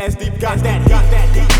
As deep got that, got that deep.